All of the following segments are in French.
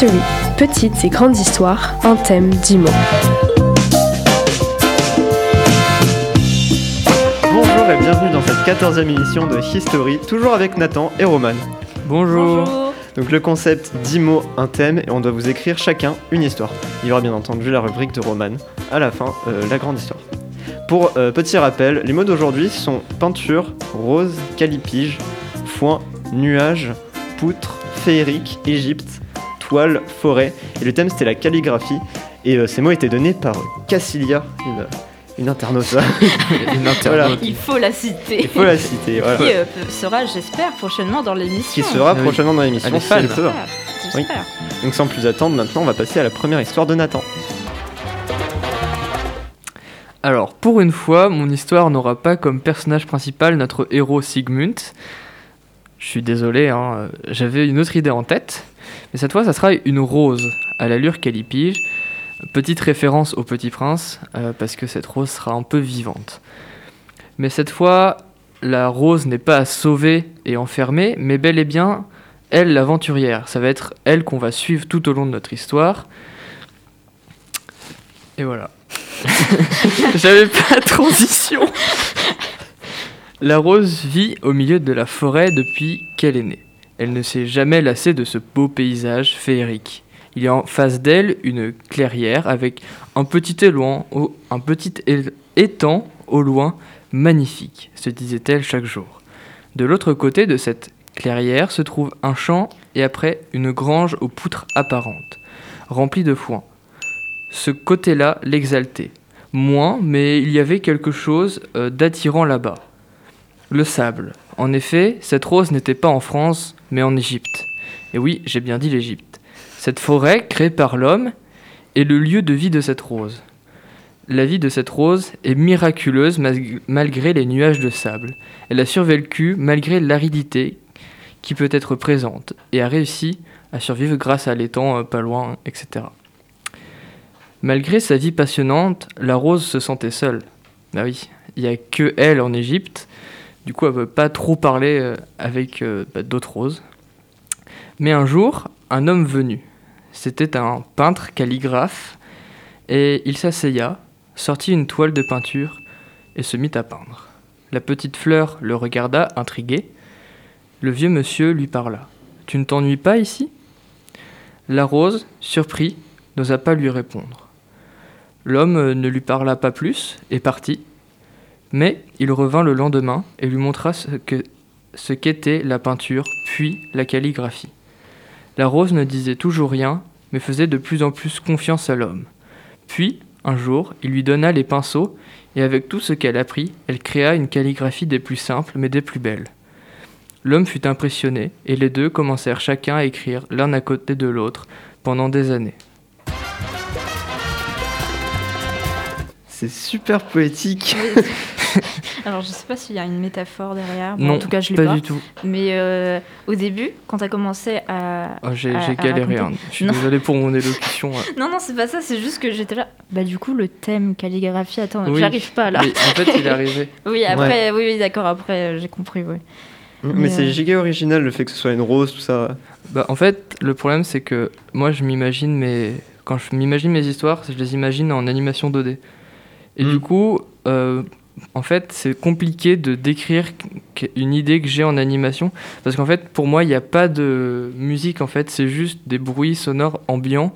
History, petites et grandes histoires, un thème, dix mots. Bonjour et bienvenue dans cette 14e émission de History, toujours avec Nathan et Roman. Bonjour. Donc le concept 10 mots, un thème, et on doit vous écrire chacun une histoire. Il y aura bien entendu la rubrique de Roman, à la fin, euh, la grande histoire. Pour euh, petit rappel, les mots d'aujourd'hui sont peinture, rose, calipige, foin, nuage, poutre, féerique, Égypte, toile, forêt. Et le thème c'était la calligraphie. Et euh, ces mots étaient donnés par Cassilia, une, une internaute. Une internaute. Voilà. Il faut la citer. Il faut la citer. Voilà. Qui euh, sera, j'espère, prochainement dans l'émission. Qui sera Ah oui. prochainement dans l'émission. J'espère. Donc sans plus attendre, maintenant on va passer à la première histoire de Nathan. Alors, pour une fois, mon histoire n'aura pas comme personnage principal notre héros Sigmund. Je suis désolé, hein, j'avais une autre idée en tête. Mais cette fois, ça sera une rose, à l'allure calipige. Petite référence au Petit Prince, euh, parce que cette rose sera un peu vivante. Mais cette fois, la rose n'est pas à sauver et enfermer, mais bel et bien, elle, l'aventurière. Ça va être elle qu'on va suivre tout au long de notre histoire. Et voilà. J'avais pas de transition. La rose vit au milieu de la forêt depuis qu'elle est née. Elle ne s'est jamais lassée de ce beau paysage féerique. Il y a en face d'elle une clairière avec un petit un petit étang au loin, magnifique, se disait-elle chaque jour. De l'autre côté de cette clairière se trouve un champ et après une grange aux poutres apparentes, remplie de foin. Ce côté-là l'exaltait. Moins, mais il y avait quelque chose euh, d'attirant là-bas. Le sable. En effet, cette rose n'était pas en France, mais en Égypte. Et oui, j'ai bien dit l'Égypte. Cette forêt, créée par l'homme, est le lieu de vie de cette rose. La vie de cette rose est miraculeuse malgré les nuages de sable. Elle a survécu malgré l'aridité qui peut être présente et a réussi à survivre grâce à l'étang euh, pas loin, etc. Malgré sa vie passionnante, la rose se sentait seule. Bah oui, il n'y a que elle en Égypte. Du coup, elle ne peut pas trop parler euh, avec euh, bah, d'autres roses. Mais un jour, un homme venu. C'était un peintre calligraphe. Et il s'asseya, sortit une toile de peinture et se mit à peindre. La petite fleur le regarda, intriguée. Le vieux monsieur lui parla. Tu ne t'ennuies pas ici? La rose, surpris, n'osa pas lui répondre. L'homme euh, ne lui parla pas plus et partit, mais il revint le lendemain et lui montra ce que ce qu'était la peinture, puis la calligraphie. La rose ne disait toujours rien, mais faisait de plus en plus confiance à l'homme. Puis, un jour, il lui donna les pinceaux, et avec tout ce qu'elle apprit, elle créa une calligraphie des plus simples, mais des plus belles. L'homme fut impressionné, et les deux commencèrent chacun à écrire l'un à côté de l'autre pendant des années. C'est super poétique. Alors, je sais pas s'il y a une métaphore derrière. Bon, non, en tout cas, je l'ai pas, pas. du tout. Mais euh, au début, quand tu as commencé à. Oh, j'ai à- j'ai à galéré. raconter. hein. Je suis Non. désolé pour mon élocution. hein. Non, non, c'est pas ça, c'est juste que j'étais là. Bah, du coup, le thème calligraphie, attends, Oui. j'arrive pas là. Mais en fait, il est arrivé. Oui, après, oui, oui, d'accord, après, euh, j'ai compris, oui. Mais Mais, c'est euh, giga original le fait que ce soit une rose, tout ça. Bah, en fait, le problème, c'est que moi, je m'imagine mes. Quand je m'imagine mes histoires, je les imagine en animation 2D. Et Mm. du coup, euh, en fait, c'est compliqué de décrire une idée que j'ai en animation. Parce qu'en fait, pour moi, il n'y a pas de musique, en fait, c'est juste des bruits sonores ambiants.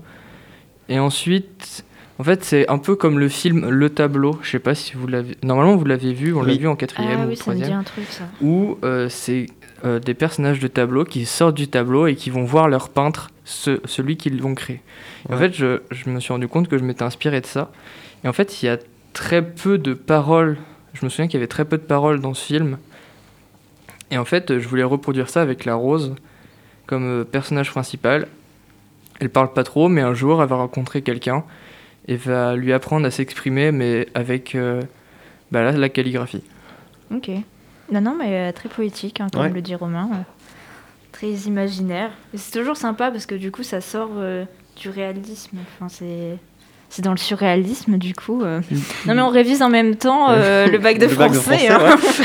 Et ensuite, en fait, c'est un peu comme le film Le Tableau. Je sais pas si vous l'avez. Normalement, vous l'avez vu, on l'a vu en quatrième Ah ou oui, ça me dit un truc, ça. où euh, c'est euh, des personnages de tableau qui sortent du tableau et qui vont voir leur peintre, ce- celui qu'ils l'ont créé. Et En fait, je, je me suis rendu compte que je m'étais inspiré de ça. Et en fait, il y a très peu de paroles. Je me souviens qu'il y avait très peu de paroles dans ce film. Et en fait, je voulais reproduire ça avec la rose comme euh, personnage principal. Elle parle pas trop, mais un jour, elle va rencontrer quelqu'un et va lui apprendre à s'exprimer, mais avec euh, bah là, la calligraphie. Ok. Non, non, mais euh, très poétique, hein, comme Ouais. le dit Romain. euh, très imaginaire. Et c'est toujours sympa parce que du coup, ça sort euh, du réalisme. Enfin, c'est. C'est dans le surréalisme, du coup. euh. Non, mais on révise en même temps euh, le bac de Le bac de français. hein. ouais.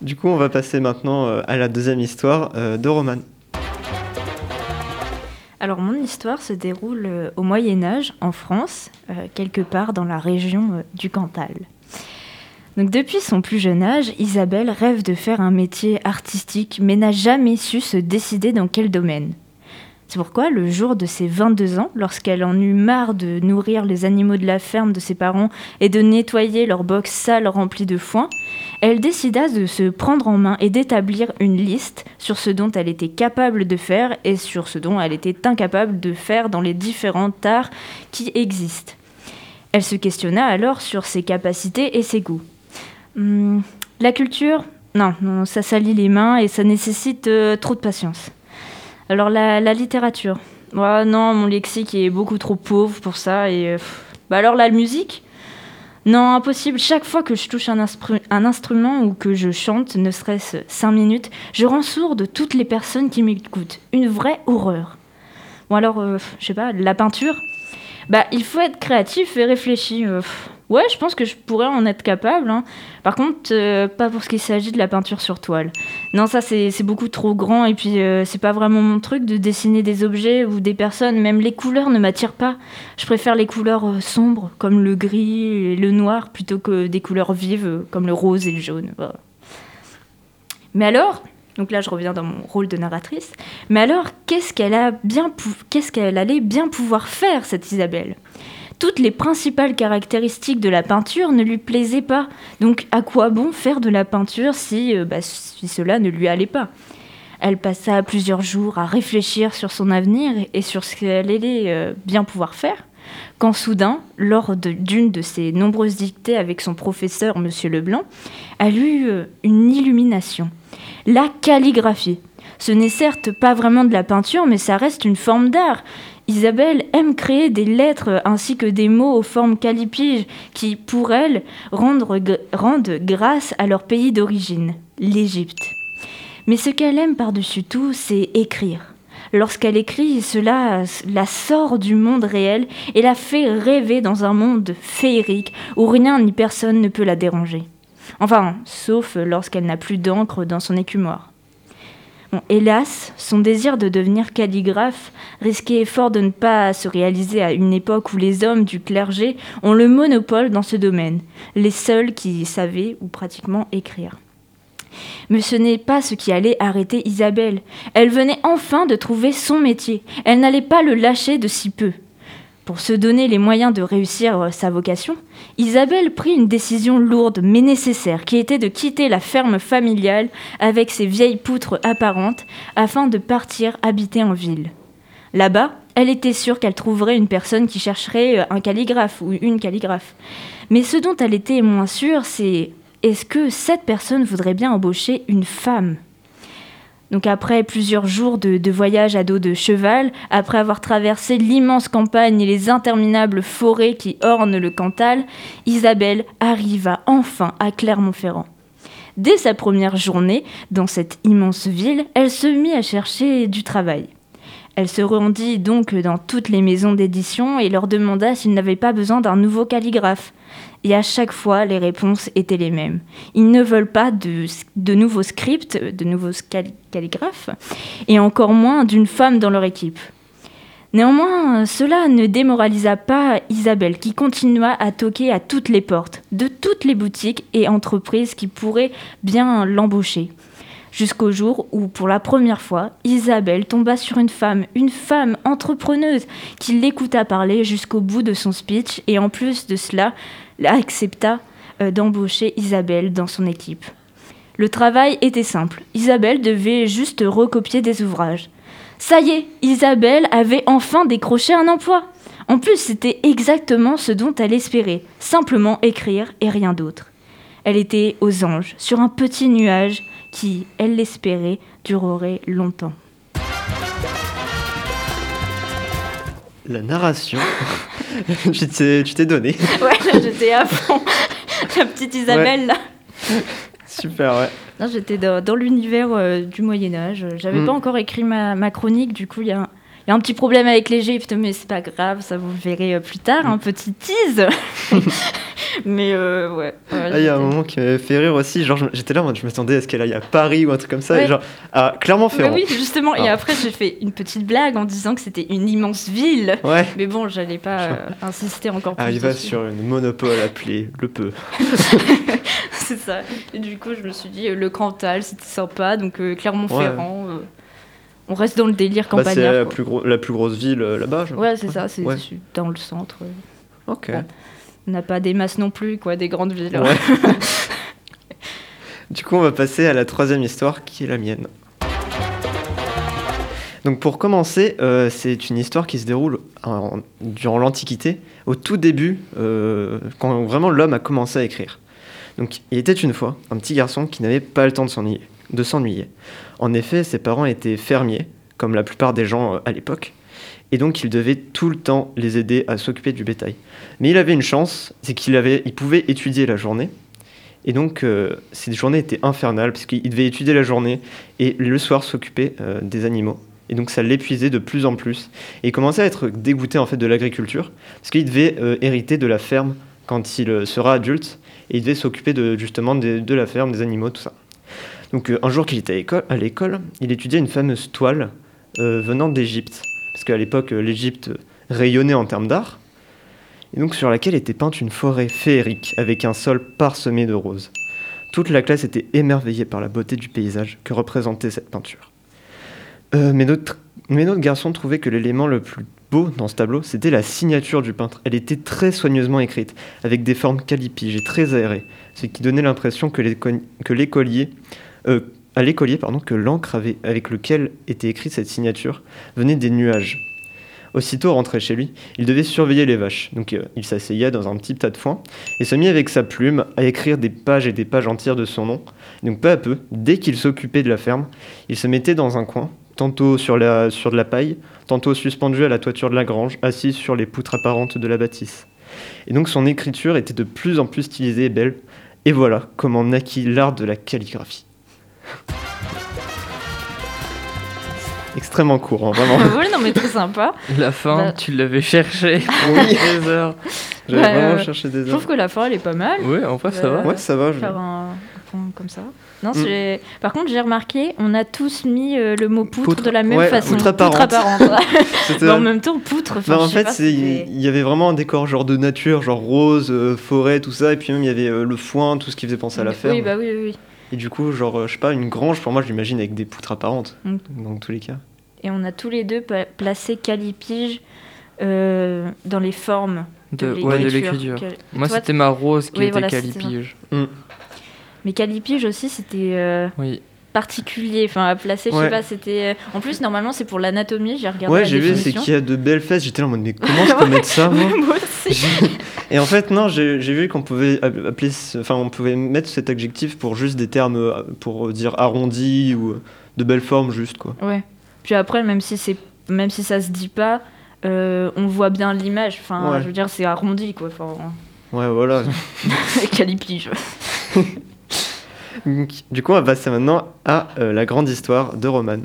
Du coup, on va passer maintenant euh, à la deuxième histoire de Roman. Alors mon histoire se déroule au Moyen Âge en France, quelque part dans la région du Cantal. Donc depuis son plus jeune âge, Isabelle rêve de faire un métier artistique mais n'a jamais su se décider dans quel domaine. C'est pourquoi, le jour de ses 22 ans, lorsqu'elle en eut marre de nourrir les animaux de la ferme de ses parents et de nettoyer leur box sale remplie de foin, elle décida de se prendre en main et d'établir une liste sur ce dont elle était capable de faire et sur ce dont elle était incapable de faire dans les différents arts qui existent. Elle se questionna alors sur ses capacités et ses goûts. Hum, la culture Non, ça salit les mains et ça nécessite euh, trop de patience. Alors la, littérature. Ouais, non, mon lexique est beaucoup trop pauvre pour ça. Et euh, bah alors la musique? Non, impossible. Chaque fois que je touche un, instru- un instrument ou que je chante, ne serait-ce cinq minutes, je rends sourde toutes les personnes qui m'écoutent. Une vraie horreur. Bon alors, euh, je sais pas, la peinture? Bah il faut être créatif et réfléchi. euh, ouais, je pense que je pourrais en être capable. hein. Par contre, euh, pas pour ce qu'il s'agit de la peinture sur toile. Non, ça c'est beaucoup trop grand et puis euh, c'est pas vraiment mon truc de dessiner des objets ou des personnes. Même les couleurs ne m'attirent pas. Je préfère les couleurs euh, sombres comme le gris et le noir plutôt que des couleurs vives comme le rose et le jaune. Mais alors, donc là je reviens dans mon rôle de narratrice. Mais alors, qu'est-ce qu'elle a bien, qu'est-ce qu'elle allait bien pouvoir faire cette Isabelle? Toutes les principales caractéristiques de la peinture ne lui plaisaient pas. Donc à quoi bon faire de la peinture si, euh, bah, cela ne lui allait pas? Elle passa plusieurs jours à réfléchir sur son avenir et sur ce qu'elle allait euh, bien pouvoir faire, quand soudain, lors d'une de ses nombreuses dictées avec son professeur, M. Leblanc, elle eut une illumination. La calligraphie. Ce n'est certes pas vraiment de la peinture, mais ça reste une forme d'art. Isabelle aime créer des lettres ainsi que des mots aux formes calipiges qui, pour elle, rendent grâce à leur pays d'origine, l'Égypte. Mais ce qu'elle aime par-dessus tout, c'est écrire. Lorsqu'elle écrit, cela la sort du monde réel et la fait rêver dans un monde féerique où rien ni personne ne peut la déranger. Enfin, sauf lorsqu'elle n'a plus d'encre dans son écumoire. Hélas, son désir de devenir calligraphe risquait fort de ne pas se réaliser à une époque où les hommes du clergé ont le monopole dans ce domaine, les seuls qui savaient ou pratiquement écrire. Mais ce n'est pas ce qui allait arrêter Isabelle. Elle venait enfin de trouver son métier. Elle n'allait pas le lâcher de si peu. Pour se donner les moyens de réussir euh, sa vocation, Isabelle prit une décision lourde mais nécessaire qui était de quitter la ferme familiale avec ses vieilles poutres apparentes afin de partir habiter en ville. Là-bas, elle était sûre qu'elle trouverait une personne qui chercherait euh, un calligraphe ou une calligraphe. Mais ce dont elle était moins sûre, c'est est-ce que cette personne voudrait bien embaucher une femme? Donc après plusieurs jours de, voyage à dos de cheval, après avoir traversé l'immense campagne et les interminables forêts qui ornent le Cantal, Isabelle arriva enfin à Clermont-Ferrand. Dès sa première journée dans cette immense ville, elle se mit à chercher du travail. Elle se rendit donc dans toutes les maisons d'édition et leur demanda s'ils n'avaient pas besoin d'un nouveau calligraphe. Et à chaque fois, les réponses étaient les mêmes. Ils ne veulent pas de, nouveaux scripts, de nouveaux calli- calligraphes, et encore moins d'une femme dans leur équipe. Néanmoins, cela ne démoralisa pas Isabelle, qui continua à toquer à toutes les portes, de toutes les boutiques et entreprises qui pourraient bien l'embaucher. Jusqu'au jour où, pour la première fois, Isabelle tomba sur une femme, une femme entrepreneuse, qui l'écouta parler jusqu'au bout de son speech et en plus de cela, accepta euh, d'embaucher Isabelle dans son équipe. Le travail était simple. Isabelle devait juste recopier des ouvrages. Ça y est, Isabelle avait enfin décroché un emploi. En plus, c'était exactement ce dont elle espérait, simplement écrire et rien d'autre. Elle était aux anges, sur un petit nuage qui, elle l'espérait, durerait longtemps. La narration. tu t'es tu t'es donné. Ouais, là, j'étais à fond. La petite Isabelle, là. Super, ouais. Non, j'étais dans, dans l'univers euh, du Moyen-Âge. J'avais Mm. pas encore écrit ma, ma chronique, du coup, il y a, un- y a un petit problème avec l'Égypte, mais c'est pas grave, ça vous le verrez euh, plus tard, un petit tease. mais euh, ouais. Ah, il y a un j'étais- moment qui m'avait fait rire aussi. Genre, j'étais là, je m'attendais à ce qu'elle aille à Paris ou un truc comme ça. Ouais. Et genre, à Clermont-Ferrand. oui, justement. Et Ah. après, j'ai fait une petite blague en disant que c'était une immense ville. Ouais. Mais bon, j'allais pas euh, insister encore plus. Ah, il va dessus. sur une monopole appelée Le Peu. C'est ça. Et du coup, je me suis dit, euh, le Cantal, c'était sympa. Donc, euh, Clermont-Ferrand, euh, on reste dans le délire Bah, c'est campagnard. la quoi. plus, gros- la plus grosse ville euh, là-bas. je- Ouais, c'est ça, c'est Ouais. c'est dans le centre. Ok. Bon. On n'a pas des masses non plus, quoi, des grandes villes. Du coup, on va passer à la troisième histoire qui est la mienne. Donc pour commencer, euh, c'est une histoire qui se déroule en- durant l'Antiquité, au tout début, euh, quand vraiment l'homme a commencé à écrire. Donc il était une fois un petit garçon qui n'avait pas le temps de s'ennuyer. De s'ennuyer. En effet, ses parents étaient fermiers, comme la plupart des gens euh, à l'époque, et donc il devait tout le temps les aider à s'occuper du bétail. Mais il avait une chance, c'est qu'il avait, il pouvait étudier la journée. Et donc, euh, ces journées étaient infernales, puisqu'il devait étudier la journée et le soir s'occuper euh, des animaux. Et donc, ça l'épuisait de plus en plus. Et il commençait à être dégoûté en fait de l'agriculture, parce qu'il devait euh, hériter de la ferme quand il sera adulte, et il devait s'occuper justement de, de la ferme, des animaux, tout ça. Donc, euh, un jour qu'il était à l'école- il étudiait une fameuse toile euh, venant d'Égypte, parce qu'à l'époque, euh, l'Égypte rayonnait en termes d'art et donc sur laquelle était peinte une forêt féerique avec un sol parsemé de roses. Toute la classe était émerveillée par la beauté du paysage que représentait cette peinture. Mais, notre, mais notre garçon trouvait que l'élément le plus beau dans ce tableau, c'était la signature du peintre. Elle était très soigneusement écrite, avec des formes calipiges et très aérées, ce qui donnait l'impression que l'écolier, euh, à l'écolier, pardon, que l'encre avec lequel était écrite cette signature venait des nuages. Aussitôt rentré chez lui, il devait surveiller les vaches. Donc euh, il s'asseyait dans un petit tas de foin et se mit avec sa plume à écrire des pages et des pages entières de son nom. Donc peu à peu, dès qu'il s'occupait de la ferme, il se mettait dans un coin, tantôt sur, la, sur de la paille, tantôt suspendu à la toiture de la grange, assis sur les poutres apparentes de la bâtisse. Et donc son écriture était de plus en plus stylisée et belle. Et voilà comment naquit l'art de la calligraphie. Extrêmement court, hein, vraiment. oui, non, mais très sympa. La fin, Bah. tu l'avais cherché. Oui. Des heures. J'avais vraiment cherché des Je heures. trouve que la fin, elle est pas mal. Ouais, en vrai, ça va. Ouais, ça va. je- Faire un comme ça. Non, Mm. Par contre, j'ai remarqué, on a tous mis euh, le mot poutre, Poutre. de la même Ouais, façon. poutre apparente. apparente. C'était- Mais en même temps, poutre. enfin, Non, en je fait, il y avait vraiment un décor genre de nature, genre rose, euh, forêt, tout ça, et puis même il y avait euh, le foin, tout ce qui faisait penser à la ferme. Oui, bah oui, oui, oui. Et du coup, genre, euh, je sais pas, une grange, pour moi, je l'imagine avec des poutres apparentes, Mm. dans tous les cas. Et on a tous les deux placé calipige euh, dans les formes de, De, ouais, de l'écriture. Cal- Moi, c'était ma rose qui Oui, était voilà, calipige. Mais calipige aussi, c'était euh, Oui. particulier. Enfin, à placer, je Ouais. sais pas, c'était. En plus, normalement, c'est pour l'anatomie. J'ai regardé Ouais, j'ai vu, c'est qu'il y a de belles fesses, j'étais là en mode, mais comment je peux mettre ça, moi Moi aussi. Et en fait, non, j'ai vu qu'on pouvait app- appeler, enfin, on pouvait mettre cet adjectif pour juste des termes, euh, pour dire arrondi ou de belles formes, juste, quoi. Ouais. Puis après, même si c'est, même si ça se dit pas, euh, on voit bien l'image. Enfin, Ouais. je veux dire, c'est arrondi, quoi. Enfin, Ouais, voilà. calipige. Donc, du coup, on va passer maintenant à euh, la grande histoire de Roman.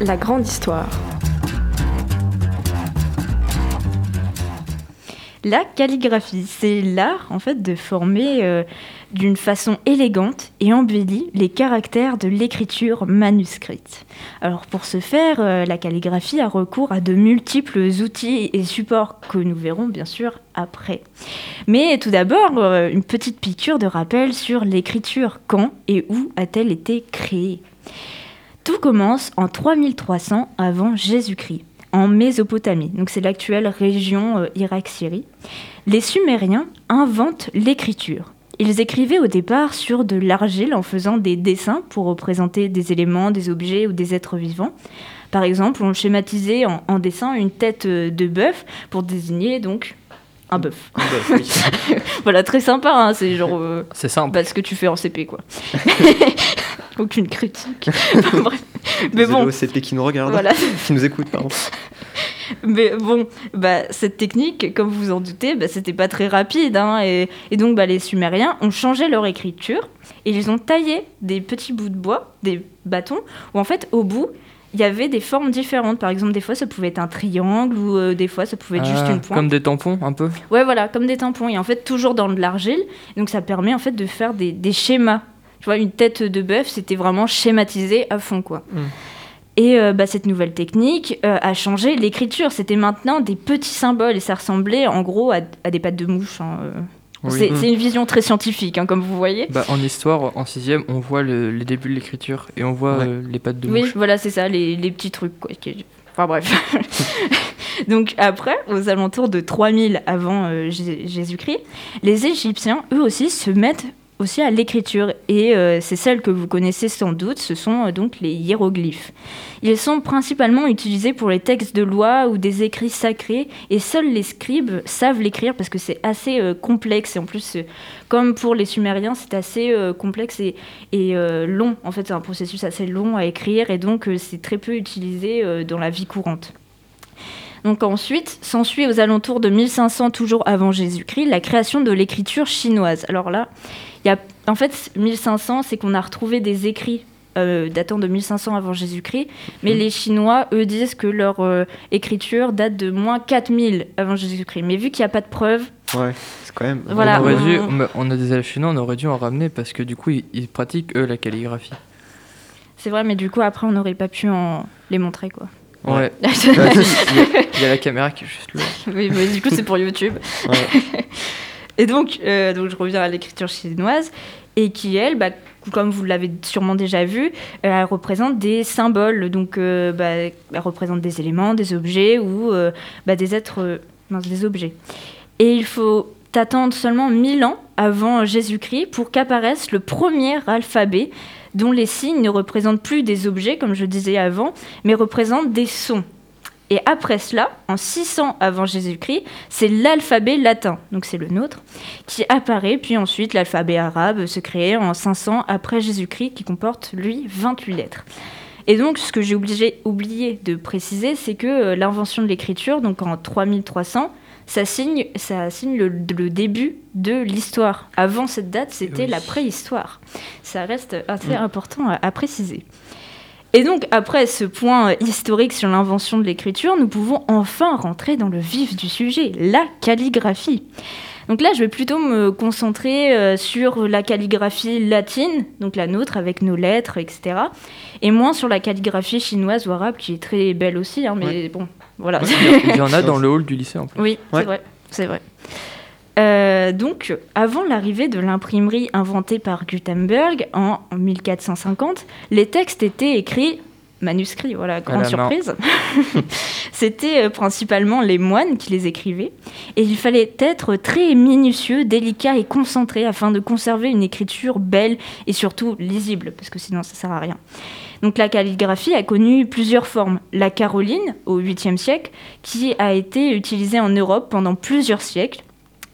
La grande histoire. La calligraphie, c'est l'art en fait de former euh, d'une façon élégante et embellie les caractères de l'écriture manuscrite. Alors pour ce faire, euh, la calligraphie a recours à de multiples outils et supports que nous verrons bien sûr après. Mais tout d'abord, euh, une petite piqûre de rappel sur l'écriture. Quand et où a-t-elle été créée? Tout commence en 3300 avant Jésus-Christ en Mésopotamie, donc c'est l'actuelle région euh, Irak-Syrie. Les Sumériens inventent l'écriture. Ils écrivaient au départ sur de l'argile en faisant des dessins pour représenter des éléments, des objets ou des êtres vivants. Par exemple, on schématisait en, dessin une tête euh, de bœuf pour désigner donc un bœuf. Oui. Voilà, très sympa, hein, c'est genre euh, C'est simple. bah, ce que tu fais en CP quoi. Aucune critique. Enfin, bref. Mais bon, au CP qui nous regarde, voilà. qui nous écoute, pardon. Mais bon, bah, cette technique, comme vous en doutez, bah, c'était pas très rapide. hein, et, et donc, bah, les Sumériens ont changé leur écriture et ils ont taillé des petits bouts de bois, des bâtons, où en fait, au bout, il y avait des formes différentes. Par exemple, des fois, ça pouvait être un triangle ou euh, des fois, ça pouvait être juste Ah, une pointe. Comme des tampons, un peu. Ouais, voilà, comme des tampons. Et en fait, toujours dans de l'argile. Donc, ça permet en fait de faire des, des schémas. Tu vois, une tête de bœuf, c'était vraiment schématisé à fond, quoi. Mm. Et euh, bah, cette nouvelle technique euh, a changé l'écriture. C'était maintenant des petits symboles et ça ressemblait en gros à, à des pattes de mouche. hein. Oui. C'est Mm. c'est une vision très scientifique, hein, comme vous voyez. Bah, en histoire, en sixième, on voit le, les débuts de l'écriture et on voit Ouais. euh, les pattes de Oui, mouche. voilà, c'est ça, les, les petits trucs. Quoi, qui- Enfin bref. Donc après, aux alentours de 3000 avant euh, Jé- Jésus-Christ, les Égyptiens, eux aussi, se mettent aussi à l'écriture. Et euh, c'est celle que vous connaissez sans doute, ce sont euh, donc les hiéroglyphes. Ils sont principalement utilisés pour les textes de loi ou des écrits sacrés, et seuls les scribes savent l'écrire parce que c'est assez euh, complexe. Et en plus, comme pour les Sumériens, c'est assez complexe et, et long. En fait, c'est un processus assez long à écrire, et donc c'est très peu utilisé dans la vie courante. Donc ensuite, s'ensuit aux alentours de 1500, toujours avant Jésus-Christ, la création de l'écriture chinoise. Alors là, il y a, en fait, 1500, c'est qu'on a retrouvé des écrits euh, datant de 1500 avant Jésus-Christ, mais Mhm. les Chinois, eux, disent que leur euh, écriture date de moins 4000 avant Jésus-Christ. Mais vu qu'il n'y a pas de preuves, Ouais, c'est quand même. Voilà. on, aurait dû, on- a des élèves chinois, on aurait dû en ramener parce que du coup, ils, ils pratiquent eux la calligraphie. c'est vrai, mais du coup, après, on n'aurait pas pu en les montrer, quoi. Ouais. Il, y a, il y a la caméra qui est juste là. oui, mais du coup, c'est pour YouTube. Ouais. Et donc, euh, donc, je reviens à l'écriture chinoise, et qui, elle, bah, comme vous l'avez sûrement déjà vu, euh, elle représente des symboles. Donc, euh, bah, elle représente des éléments, des objets ou euh, bah, des êtres. mince, des objets. Et il faut attendre seulement 1000 ans avant Jésus-Christ pour qu'apparaisse le premier alphabet dont les signes ne représentent plus des objets, comme je disais avant, mais représentent des sons. Et après cela, en 600 avant Jésus-Christ, c'est l'alphabet latin, donc c'est le nôtre, qui apparaît, puis ensuite l'alphabet arabe se crée en 500 après Jésus-Christ, qui comporte, lui, 28 lettres. Et donc, ce que j'ai oublié de préciser, c'est que euh, l'invention de l'écriture, donc en 3300, ça signe, ça signe le, le début de l'histoire. Avant cette date, c'était Oui. la préhistoire. Ça reste assez Mm. important à- à préciser. Et donc, après ce point historique sur l'invention de l'écriture, nous pouvons enfin rentrer dans le vif du sujet, la calligraphie. Donc là, je vais plutôt me concentrer euh, sur la calligraphie latine, donc la nôtre avec nos lettres, etc. Et moins sur la calligraphie chinoise ou arabe, qui est très belle aussi, hein, mais bon, voilà. Il y, en a dans le hall du lycée en plus. Oui, Ouais. c'est vrai, c'est vrai. Euh, donc, avant l'arrivée de l'imprimerie inventée par Gutenberg en 1450, les textes étaient écrits manuscrits, voilà, grande la main. surprise. C'était euh, principalement les moines qui les écrivaient, et il fallait être très minutieux, délicat et concentré afin de conserver une écriture belle et surtout lisible, parce que sinon ça sert à rien. Donc la calligraphie a connu plusieurs formes. La caroline, au 8e siècle, qui a été utilisée en Europe pendant plusieurs siècles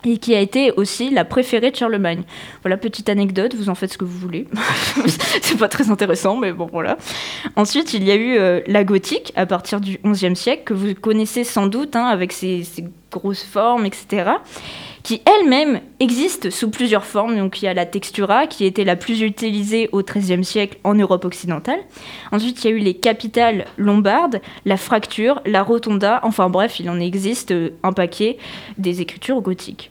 et qui a été aussi la préférée de Charlemagne. Voilà, petite anecdote, vous en faites ce que vous voulez. C'est pas très intéressant, mais bon, voilà. Ensuite, il y a eu euh, la gothique à partir du 11e siècle, que vous connaissez sans doute, hein, avec ses grosses formes, etc., qui elle-même existe sous plusieurs formes. Donc, il y a la textura, qui était la plus utilisée au 13e siècle en Europe occidentale. Ensuite, il y a eu les capitales lombardes, la fracture, la rotonda, enfin bref, il en existe euh, un paquet des écritures gothiques.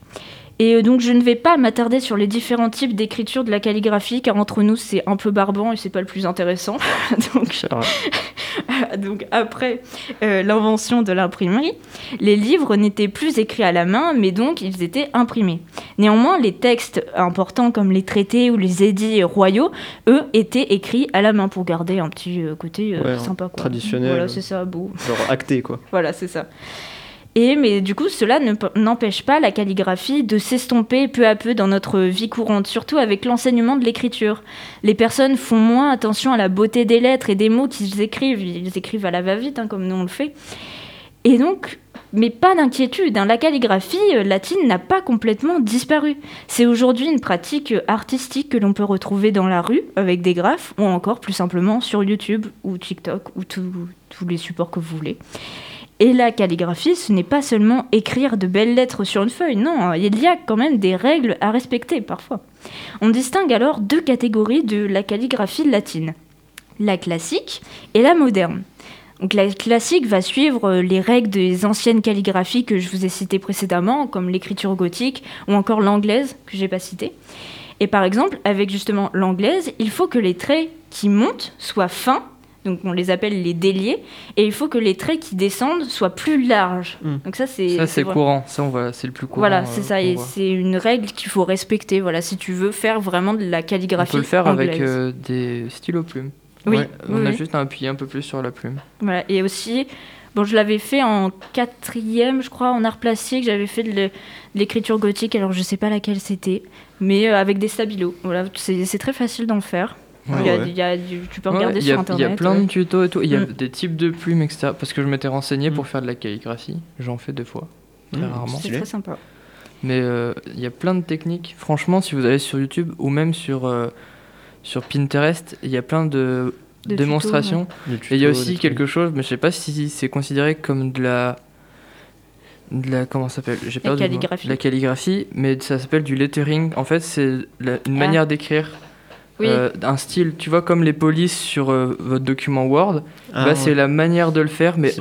Et euh, donc je ne vais pas m'attarder sur les différents types d'écriture de la calligraphie, car entre nous c'est un peu barbant et c'est pas le plus intéressant. donc, vrai. donc après euh, l'invention de l'imprimerie, les livres n'étaient plus écrits à la main, mais donc ils étaient imprimés. Néanmoins, les textes importants comme les traités ou les édits royaux, eux, étaient écrits à la main pour garder un petit euh, côté euh, Ouais, sympa. Quoi. traditionnel. Voilà, c'est ça, beau. Genre acté, quoi. Voilà, c'est ça. Et mais du coup, cela n'empêche pas la calligraphie de s'estomper peu à peu dans notre vie courante, surtout avec l'enseignement de l'écriture. Les personnes font moins attention à la beauté des lettres et des mots qu'ils écrivent. Ils écrivent à la va-vite, hein, comme nous on le fait. Et donc, mais pas d'inquiétude, hein, la calligraphie euh, latine n'a pas complètement disparu. C'est aujourd'hui une pratique artistique que l'on peut retrouver dans la rue avec des graphes ou encore plus simplement sur YouTube ou TikTok ou tous les supports que vous voulez. Et la calligraphie, ce n'est pas seulement écrire de belles lettres sur une feuille, non, il y a quand même des règles à respecter parfois. On distingue alors deux catégories de la calligraphie latine, la classique et la moderne. Donc la classique va suivre les règles des anciennes calligraphies que je vous ai citées précédemment, comme l'écriture gothique ou encore l'anglaise que j'ai pas citée. Et par exemple, avec justement l'anglaise, il faut que les traits qui montent soient fins donc on les appelle les déliés, et il faut que les traits qui descendent soient plus larges. Mm. Donc ça c'est Ça, c'est vrai. courant. Ça, on voit, c'est le plus courant. Voilà, euh, c'est ça, et c'est une règle qu'il faut respecter. Voilà, si tu veux faire vraiment de la On calligraphie peut le faire avec euh, des stylos plumes. Oui, Ouais, oui, On a oui. juste à appuyer un peu plus sur la plume. Voilà, et aussi, bon, je l'avais fait en quatrième, je crois, en art plastique. J'avais fait de l'é- de l'écriture gothique, alors je sais pas laquelle c'était, mais euh, avec des stabilos. Voilà, c'est très facile d'en faire. Ouais, il y a, ouais. il y a du- tu peux regarder a- sur internet. Il y a plein ouais. de tutos et tout. Il y a Mm. des types de plumes, etc. Parce que je m'étais renseigné Mm. pour faire de la calligraphie. J'en fais deux fois. Très Mmh, rarement. C'est très sympa. Mais euh, il y a plein de techniques. Franchement, si vous allez sur YouTube ou même sur, euh, sur Pinterest, il y a plein de, De démonstrations. Et il y a aussi quelque chose, mais je sais pas si c'est considéré comme de la. De la comment ça s'appelle? J'ai La perdu nom. calligraphie. La calligraphie, mais ça s'appelle du lettering. En fait, c'est la- une Ah. manière d'écrire. Oui. euh, un style, tu vois, comme les polices sur euh, votre document Word, Ah, bah, ouais. c'est la manière de le faire, mais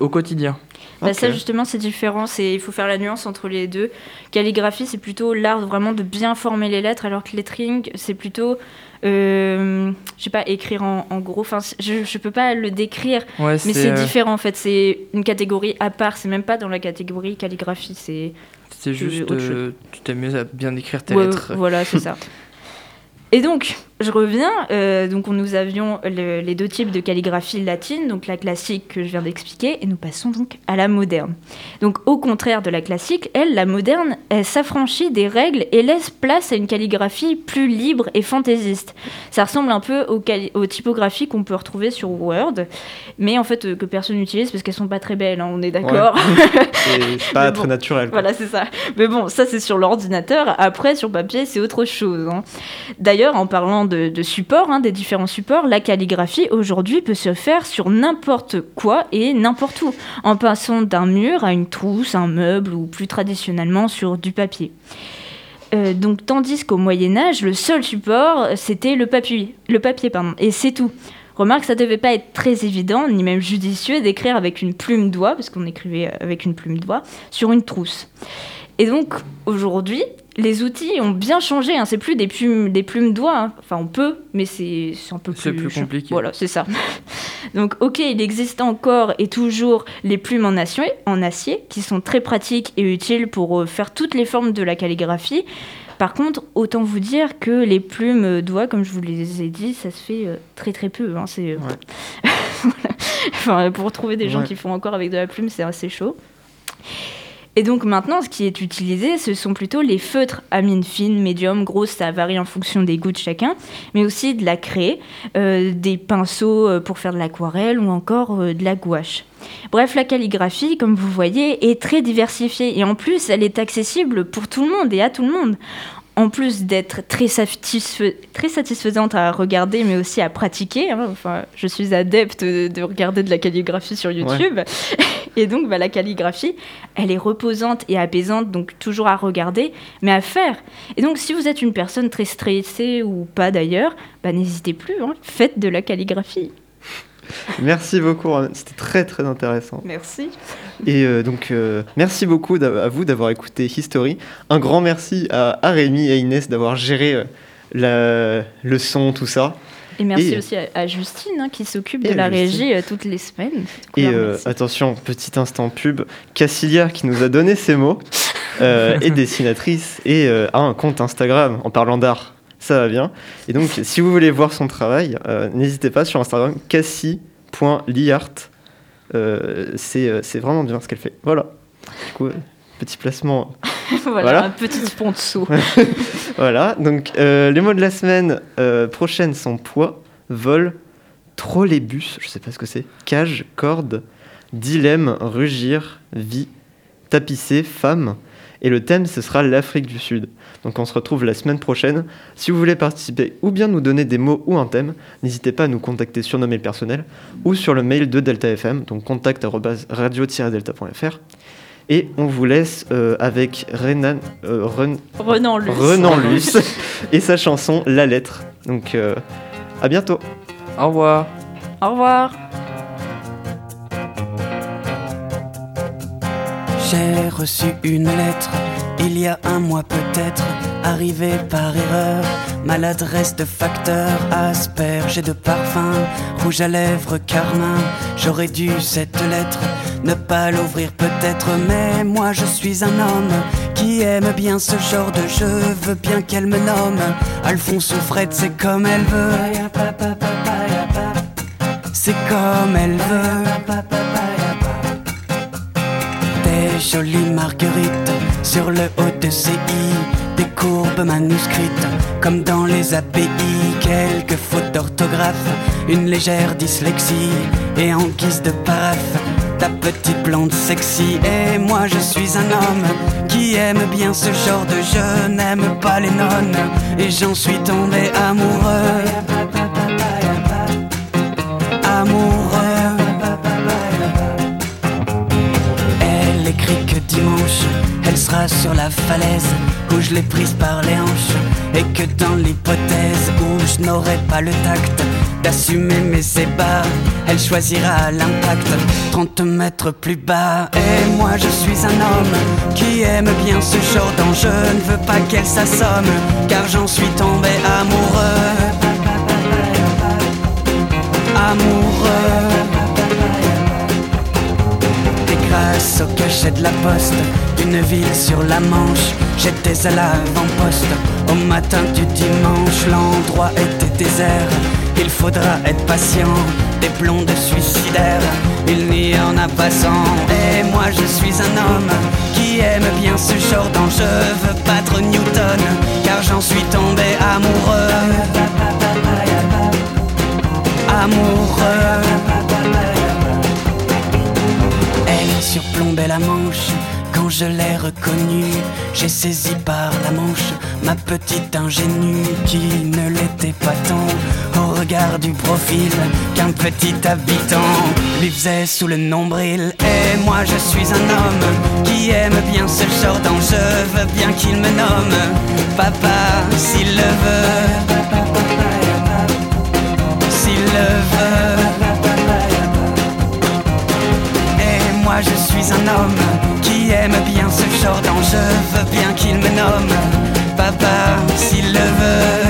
au, quotidien. Bah, ça justement c'est différent, c'est il faut faire la nuance entre les deux. Calligraphie c'est plutôt l'art vraiment de bien former les lettres, alors que lettering c'est plutôt, euh, je sais pas, écrire en, en gros. Enfin je je peux pas le décrire, Ouais, mais c'est euh, différent en fait. C'est une catégorie à part. C'est même pas dans la catégorie calligraphie. C'est C'est juste, euh, tu t'amuses à bien écrire tes Ouais, lettres. voilà c'est ça. Et donc, je reviens. euh, donc, nous avions le- les deux types de calligraphie latine, donc la classique que je viens d'expliquer, et nous passons donc à la moderne. Donc, au contraire de la classique, elle, la moderne, elle s'affranchit des règles et laisse place à une calligraphie plus libre et fantaisiste. Ça ressemble un peu aux, aux typographies qu'on peut retrouver sur Word, mais en fait euh, que personne n'utilise parce qu'elles sont pas très belles, hein, on est d'accord. C'est c'est pas très naturel. quoi. Voilà, c'est ça. Mais bon, ça c'est sur l'ordinateur. Après, sur papier, c'est autre chose. hein. D'ailleurs, en parlant de, de support, hein, des différents supports, la calligraphie aujourd'hui peut se faire sur n'importe quoi et n'importe où, en passant d'un mur à une trousse, un meuble ou plus traditionnellement sur du papier. Euh, donc, tandis qu'au Moyen Âge, le seul support, c'était le papier, le papier pardon, et c'est tout. Remarque, ça devait pas être très évident, ni même judicieux, d'écrire avec une plume doigt, parce qu'on écrivait avec une plume doigt, sur une trousse. Et donc, aujourd'hui, les outils ont bien changé. Hein. C'est plus des plumes, des plumes doigts. hein. Enfin, on peut, mais c'est un peu C'est plus, plus compliqué. Voilà, c'est ça. donc, ok, il existe encore et toujours les plumes en acier, en acier qui sont très pratiques et utiles pour euh, faire toutes les formes de la calligraphie. Par contre, autant vous dire que les plumes doigts, comme je vous les ai dit, ça se fait euh, très très peu. hein. C'est euh, Voilà. enfin, pour trouver des gens Ouais. qui font encore avec de la plume, c'est assez chaud. Et donc maintenant, ce qui est utilisé, ce sont plutôt les feutres à mine fine, médium, grosse, ça varie en fonction des goûts de chacun, mais aussi de la craie, euh, des pinceaux euh, pour faire de l'aquarelle ou encore euh, de la gouache. Bref, la calligraphie, comme vous voyez, est très diversifiée et en plus, elle est accessible pour tout le monde et à tout le monde. En plus d'être très, satisfais- très satisfaisante à regarder, mais aussi à pratiquer. hein. Enfin, je suis adepte de, de regarder de la calligraphie sur YouTube. Et donc, bah, la calligraphie, elle est reposante et apaisante, donc toujours à regarder, mais à faire. Et donc, si vous êtes une personne très stressée ou pas d'ailleurs, bah, n'hésitez plus, hein. faites de la calligraphie. Merci beaucoup, c'était très très intéressant. Merci. Et euh, donc, euh, merci beaucoup à vous d'avoir écouté History. Un grand merci à, à Rémi et à Inès d'avoir géré euh, la, le son, tout ça. Et merci Et- aussi à, à Justine hein, qui s'occupe de la Justine. régie euh, toutes les semaines. Et euh, attention, petit instant pub, Cassilia qui nous a donné ces mots, euh, est dessinatrice et euh, a un compte Instagram en parlant d'art. Ça va bien. Et donc, si vous voulez voir son travail, euh, n'hésitez pas sur Instagram, cassie.liart. Euh, c'est euh, c'est vraiment bien ce qu'elle fait. Voilà. Du coup, petit placement. voilà, voilà. un petit sponsor. Voilà. Donc, euh, les mots de la semaine prochaine sont poids, vol, trolleybus, je sais pas ce que c'est, cage, corde, dilemme, rugir, vie, tapisser, femme. Et le thème, ce sera l'Afrique du Sud. Donc on se retrouve la semaine prochaine. Si vous voulez participer ou bien nous donner des mots ou un thème, n'hésitez pas à nous contacter sur nos mails personnels ou sur le mail de Delta FM, donc contact radio-delta.fr. Et on vous laisse euh, avec Renan, euh, Ren- Renan Luce. Renan Luce et sa chanson La Lettre. Donc euh, à bientôt. Au revoir. Au revoir. J'ai reçu une lettre il y a un mois peut-être, arrivée par erreur. Maladresse de facteur, asperge et de parfum, rouge à lèvres, carmin. J'aurais dû cette lettre ne pas l'ouvrir peut-être, mais moi je suis un homme qui aime bien ce genre de jeu. Veux bien qu'elle me nomme Alphonse ou Fred, c'est comme elle veut. C'est comme elle veut. Des jolies marguerites sur le haut de ses i, des courbes manuscrites comme dans les API, quelques fautes d'orthographe, une légère dyslexie et en guise de paraphe. Ta petite blonde sexy et moi je suis un homme qui aime bien ce genre de jeu, n'aime pas les nonnes et j'en suis tombé amoureux. Amoureux. Elle sera sur la falaise où je l'ai prise par les hanches. Et que dans l'hypothèse où je n'aurai pas le tact d'assumer mes ébats, elle choisira l'impact 30 mètres plus bas. Et moi je suis un homme qui aime bien ce genre d'enjeu. Ne veux pas qu'elle s'assomme, car j'en suis tombé amoureux. Amoureux. Au cachet de la poste d'une ville sur la Manche, j'étais à l'avant-poste. Au matin du dimanche, l'endroit était désert. Il faudra être patient, des blondes suicidaires. Il n'y en a pas cent. Et moi je suis un homme qui aime bien ce genre d'enjeu. Veux battre Newton, car j'en suis tombé amoureux. Amoureux. Surplombait la manche quand je l'ai reconnue. J'ai saisi par la manche ma petite ingénue qui ne l'était pas tant au regard du profil qu'un petit habitant lui faisait sous le nombril. Et moi je suis un homme qui aime bien ce genre d'enjeu, veux bien qu'il me nomme papa s'il le veut. S'il le veut. Je suis un homme qui aime bien ce genre d'enjeu. Veux bien qu'il me nomme papa s'il le veut.